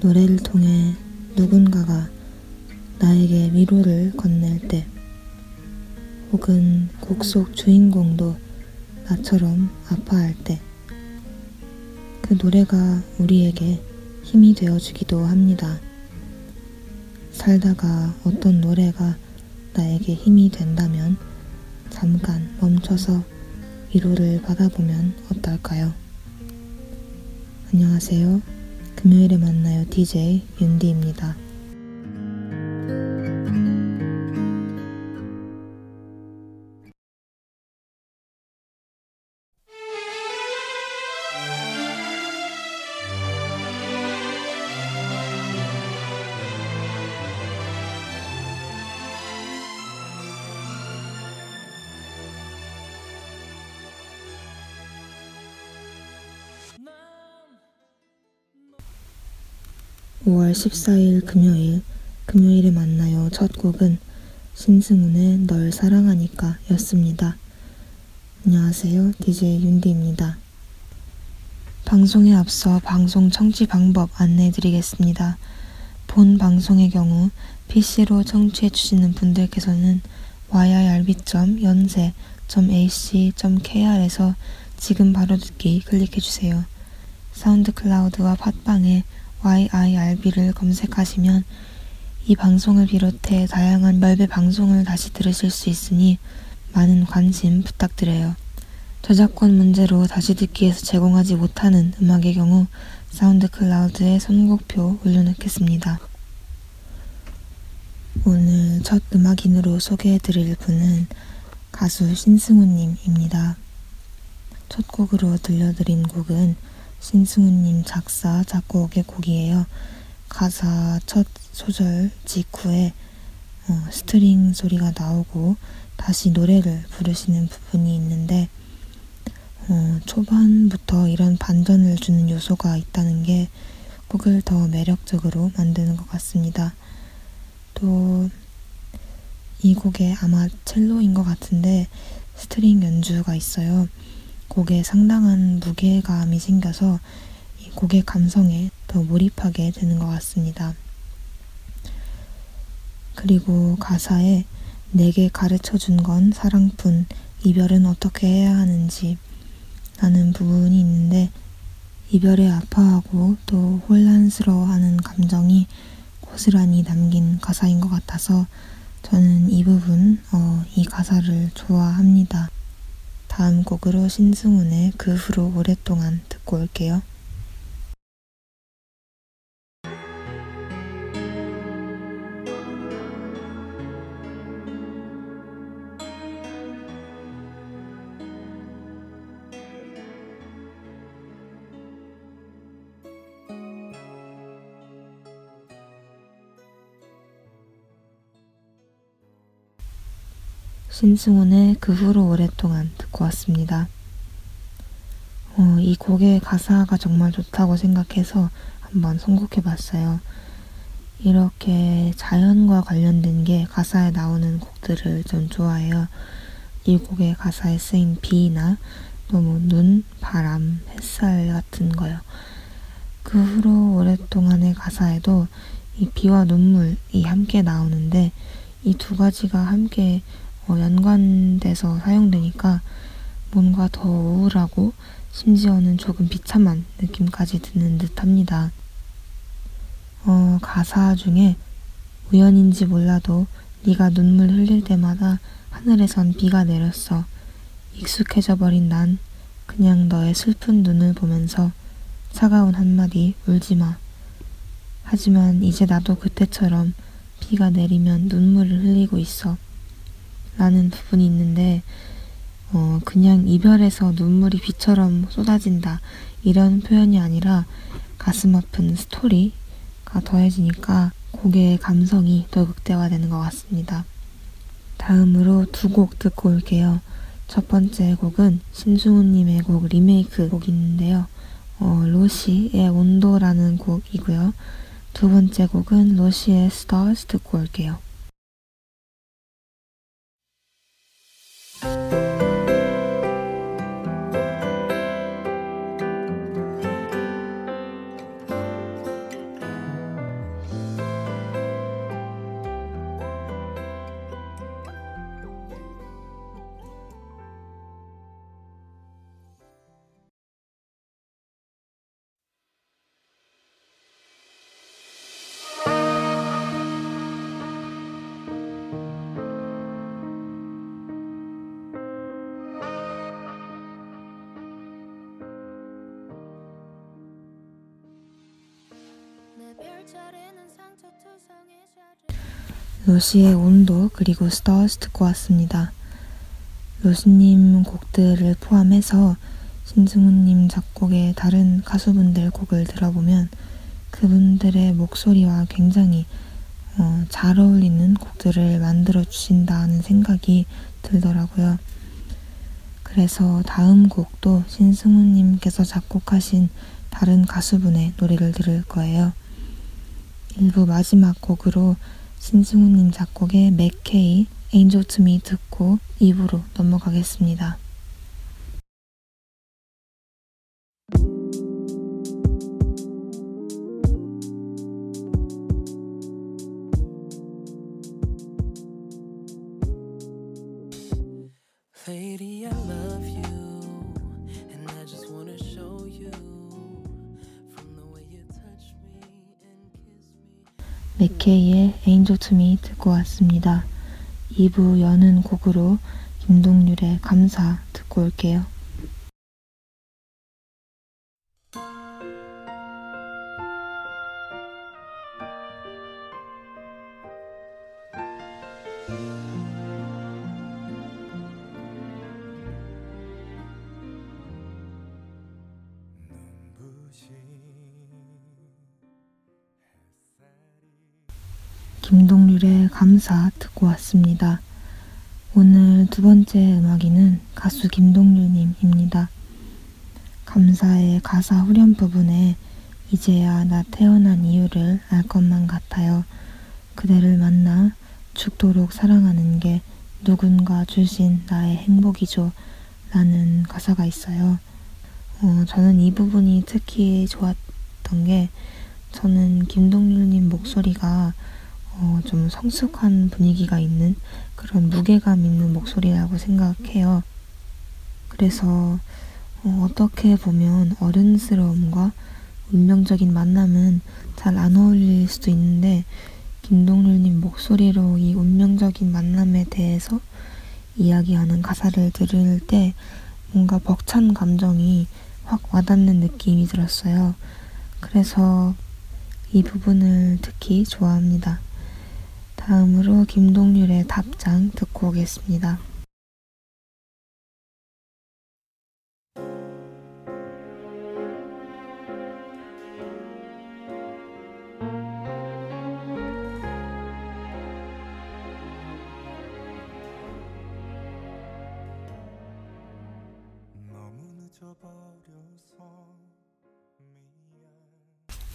노래를 통해 누군가가 나에게 위로를 건넬 때, 혹은 곡 속 주인공도 나처럼 아파할 때, 그 노래가 우리에게 힘이 되어주기도 합니다. 살다가 어떤 노래가 나에게 힘이 된다면 잠깐 멈춰서 위로를 받아보면 어떨까요? 안녕하세요. 금요일에 만나요. DJ 윤디입니다. (5월 14일) 금요일 금요일에 만나요 첫 곡은 신승훈의 널 사랑하니까 였습니다. 안녕하세요. DJ 윤디입니다. 방송에 앞서 방송 청취 방법 안내해 드리겠습니다. 본 방송의 경우 PC로 청취해 주시는 분들께서는 yirb.연세.ac.kr에서 지금 바로 듣기 클릭해 주세요. 사운드 클라우드와 팟빵에 yirb를 검색하시면 이 방송을 비롯해 다양한 열배 방송을 다시 들으실 수 있으니 많은 관심 부탁드려요. 저작권 문제로 다시 듣기에서 제공하지 못하는 음악의 경우 사운드 클라우드에 선곡표 올려놓겠습니다. 오늘 첫 음악인으로 소개해드릴 분은 가수 신승우님입니다. 첫 곡으로 들려드린 곡은 신승우님 작사, 작곡의 곡이에요. 가사 첫 소절 직후에 어, string 소리가 나오고 다시 노래를 부르시는 부분이 있는데 어, 초반부터 이런 반전을 주는 요소가 있다는 게 곡을 더 매력적으로 만드는 것 같습니다. 또 이 곡에 아마 첼로인 것 같은데 string 연주가 있어요. 곡에 상당한 무게감이 생겨서 이 곡의 감성에 더 몰입하게 되는 것 같습니다. 그리고 가사에 내게 가르쳐 준 건 사랑뿐, 이별은 어떻게 해야 하는지 라는 부분이 있는데 이별에 아파하고 또 혼란스러워하는 감정이 고스란히 담긴 가사인 것 같아서 저는 이 부분, 어, 이 가사를 좋아합니다. 다음 곡으로 신승훈의 그 후로 오랫동안 듣고 올게요. 신승훈의 그 후로 오랫동안 듣고 왔습니다. 어, 이 곡의 가사가 정말 좋다고 생각해서 한번 선곡해 봤어요. 이렇게 자연과 관련된 게 가사에 나오는 곡들을 좀 좋아해요. 이 곡의 가사에 쓰인 비나 또뭐 눈, 바람, 햇살 같은 거요. 그 후로 오랫동안의 가사에도 이 비와 눈물이 함께 나오는데 이 두 가지가 함께 어, 연관돼서 사용되니까 뭔가 더 우울하고 심지어는 조금 비참한 느낌까지 드는 듯 합니다. 어, 가사 중에 우연인지 몰라도 네가 눈물 흘릴 때마다 하늘에선 비가 내렸어. 익숙해져 버린 난 그냥 너의 슬픈 눈을 보면서 차가운 한마디 울지 마. 하지만 이제 나도 그때처럼 비가 내리면 눈물을 흘리고 있어. 라는 부분이 있는데, 어, 그냥 이별에서 눈물이 비처럼 쏟아진다. 이런 표현이 아니라 가슴 아픈 스토리가 더해지니까 곡의 감성이 더 극대화되는 것 같습니다. 다음으로 두 곡 듣고 올게요. 첫 번째 곡은 신승훈님의 곡 리메이크 곡인데요. 어, 로시의 온도라는 곡이고요. 두 번째 곡은 로시의 Stars 듣고 올게요. Música 로시의 온도 그리고 스타스 듣고 왔습니다. 로시님 곡들을 포함해서 신승훈님 작곡의 다른 가수분들 곡을 들어보면 그분들의 목소리와 굉장히 어, 잘 어울리는 곡들을 만들어 주신다는 생각이 들더라고요. 그래서 다음 곡도 신승훈님께서 작곡하신 다른 가수분의 노래를 들을 거예요. 일부 마지막 곡으로 신승훈님 작곡의 맥케이 Angel to Me 듣고 2부로 넘어가겠습니다. 맥케이의 to Me 듣고 왔습니다. 2부 여는 곡으로 김동률의 감사 듣고 올게요. 김동률의 감사 듣고 왔습니다. 오늘 두 번째 음악인은 가수 김동률님입니다. 감사의 가사 후렴 부분에 이제야 나 태어난 이유를 알 것만 같아요. 그대를 만나 죽도록 사랑하는 게 누군가 주신 나의 행복이죠. 라는 가사가 있어요. 어, 저는 이 부분이 특히 좋았던 게 저는 김동률님 목소리가 어, 좀 성숙한 분위기가 있는 그런 무게감 있는 목소리라고 생각해요. 그래서 어, 떻게 보면 어른스러움과 운명적인 만남은 잘 안 어울릴 수도 있는데 김동률님 목소리로 이 운명적인 만남에 대해서 이야기하는 가사를 들을 때 뭔가 벅찬 감정이 확 와닿는 느낌이 들었어요. 그래서 이 부분을 특히 좋아합니다. 다음으로 김동률의 답장 듣고 오겠습니다.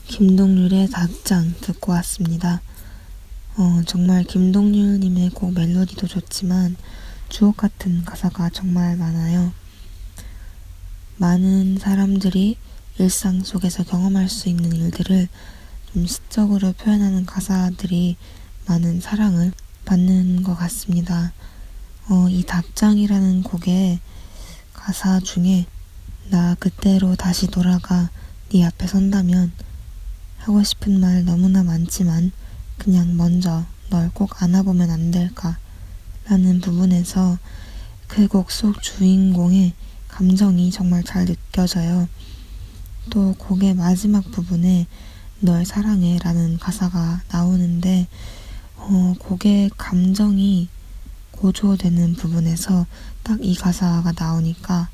김동률의 답장 듣고 왔습니다. 어, 정말 김동률님의 곡 멜로디도 좋지만 주옥 같은 가사가 정말 많아요. 많은 사람들이 일상 속에서 경험할 수 있는 일들을 좀 시적으로 표현하는 가사들이 많은 사랑을 받는 것 같습니다. 어, 이 답장이라는 곡의 가사 중에 나 그때로 다시 돌아가 네 앞에 선다면 하고 싶은 말 너무나 많지만 그냥 먼저 널 꼭 안아보면 안 될까? 라는 부분에서 그 곡 속 주인공의 감정이 정말 잘 느껴져요. 또 곡의 마지막 부분에 널 사랑해 라는 가사가 나오는데, 어, 곡의 감정이 고조되는 부분에서 딱 이 가사가 나오니까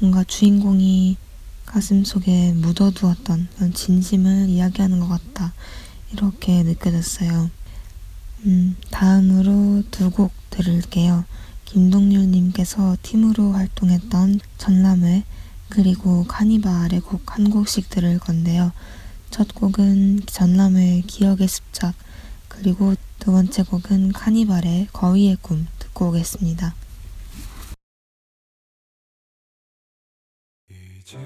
뭔가 주인공이 가슴 속에 묻어두었던 진심을 이야기하는 것 같다. 이렇게 느껴졌어요. 음, 다음으로 두 곡 들을게요. 김동률님께서 팀으로 활동했던 전람회 그리고 카니발의 곡 한 곡씩 들을 건데요. 첫 곡은 전람회 기억의 습작 그리고 두 번째 곡은 카니발의 거위의 꿈 듣고 오겠습니다. 이제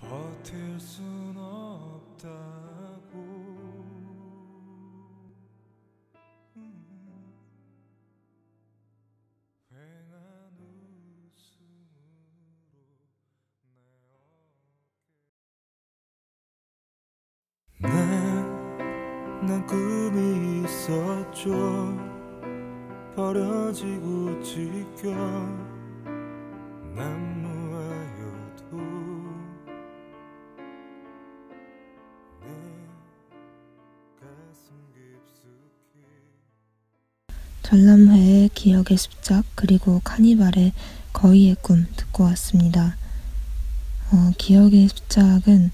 버틸 순 난 꿈이 있었죠 버려지고 지겨 난 모아여도 내 가슴 깊숙이 전람회의 기억의 습작 그리고 카니발의 거의의 꿈 듣고 왔습니다. 어, 기억의 습작은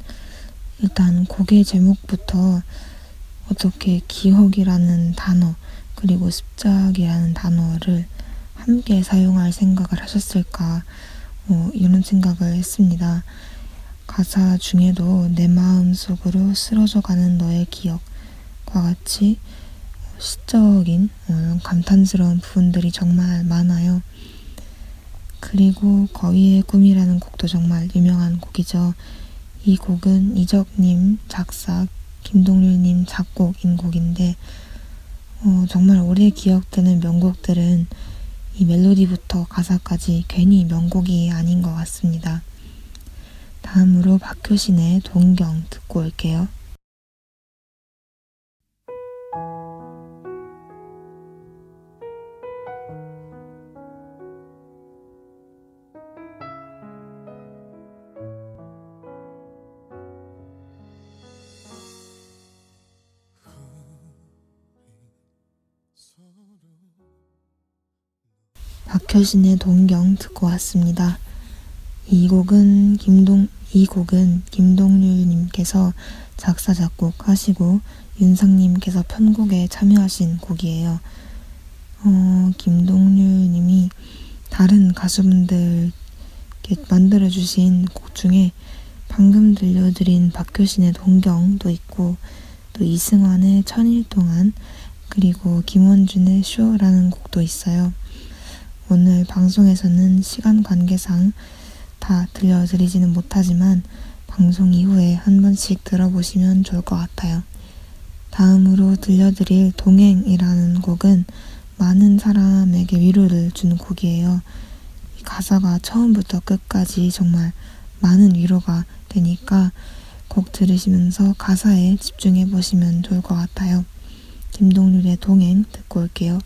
일단 곡의 제목부터 어떻게 기억이라는 단어 그리고 습작이라는 단어를 함께 사용할 생각을 하셨을까 어, 이런 생각을 했습니다. 가사 중에도 내 마음 속으로 쓰러져가는 너의 기억과 같이 시적인 어, 감탄스러운 부분들이 정말 많아요. 그리고 거위의 꿈이라는 곡도 정말 유명한 곡이죠. 이 곡은 이적님 작사, 김동률님 작곡인 곡인데 어, 정말 오래 기억되는 명곡들은 이 멜로디부터 가사까지 괜히 명곡이 아닌 것 같습니다. 다음으로 박효신의 동경 듣고 올게요. 박효신의 동경 듣고 왔습니다. 이 곡은 김동 이 곡은 김동률님께서 작사 작곡하시고 윤상님께서 편곡에 참여하신 곡이에요. 어, 김동률님이 다른 가수분들께 만들어주신 곡 중에 방금 들려드린 박효신의 동경도 있고 또 이승환의 천일 동안 그리고 김원준의 쇼라는 곡도 있어요. 오늘 방송에서는 시간 관계상 다 들려드리지는 못하지만 방송 이후에 한 번씩 들어보시면 좋을 것 같아요. 다음으로 들려드릴 동행이라는 곡은 많은 사람에게 위로를 주는 곡이에요. 가사가 처음부터 끝까지 정말 많은 위로가 되니까 곡 들으시면서 가사에 집중해 보시면 좋을 것 같아요. 김동률의 동행 듣고 올게요.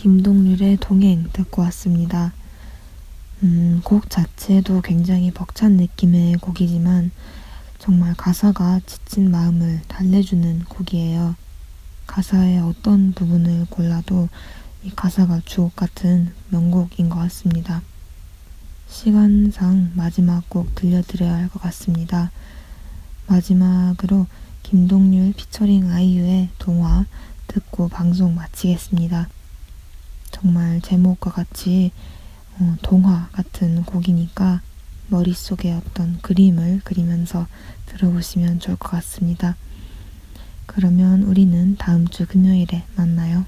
김동률의 동행 듣고 왔습니다. 음, 곡 자체도 굉장히 벅찬 느낌의 곡이지만 정말 가사가 지친 마음을 달래주는 곡이에요. 가사의 어떤 부분을 골라도 이 가사가 주옥 같은 명곡인 것 같습니다. 시간상 마지막 곡 들려드려야 할 것 같습니다. 마지막으로 김동률 피처링 아이유의 동화 듣고 방송 마치겠습니다. 정말 제목과 같이 어, 동화 같은 곡이니까 머릿속에 어떤 그림을 그리면서 들어보시면 좋을 것 같습니다. 그러면 우리는 다음 주 금요일에 만나요.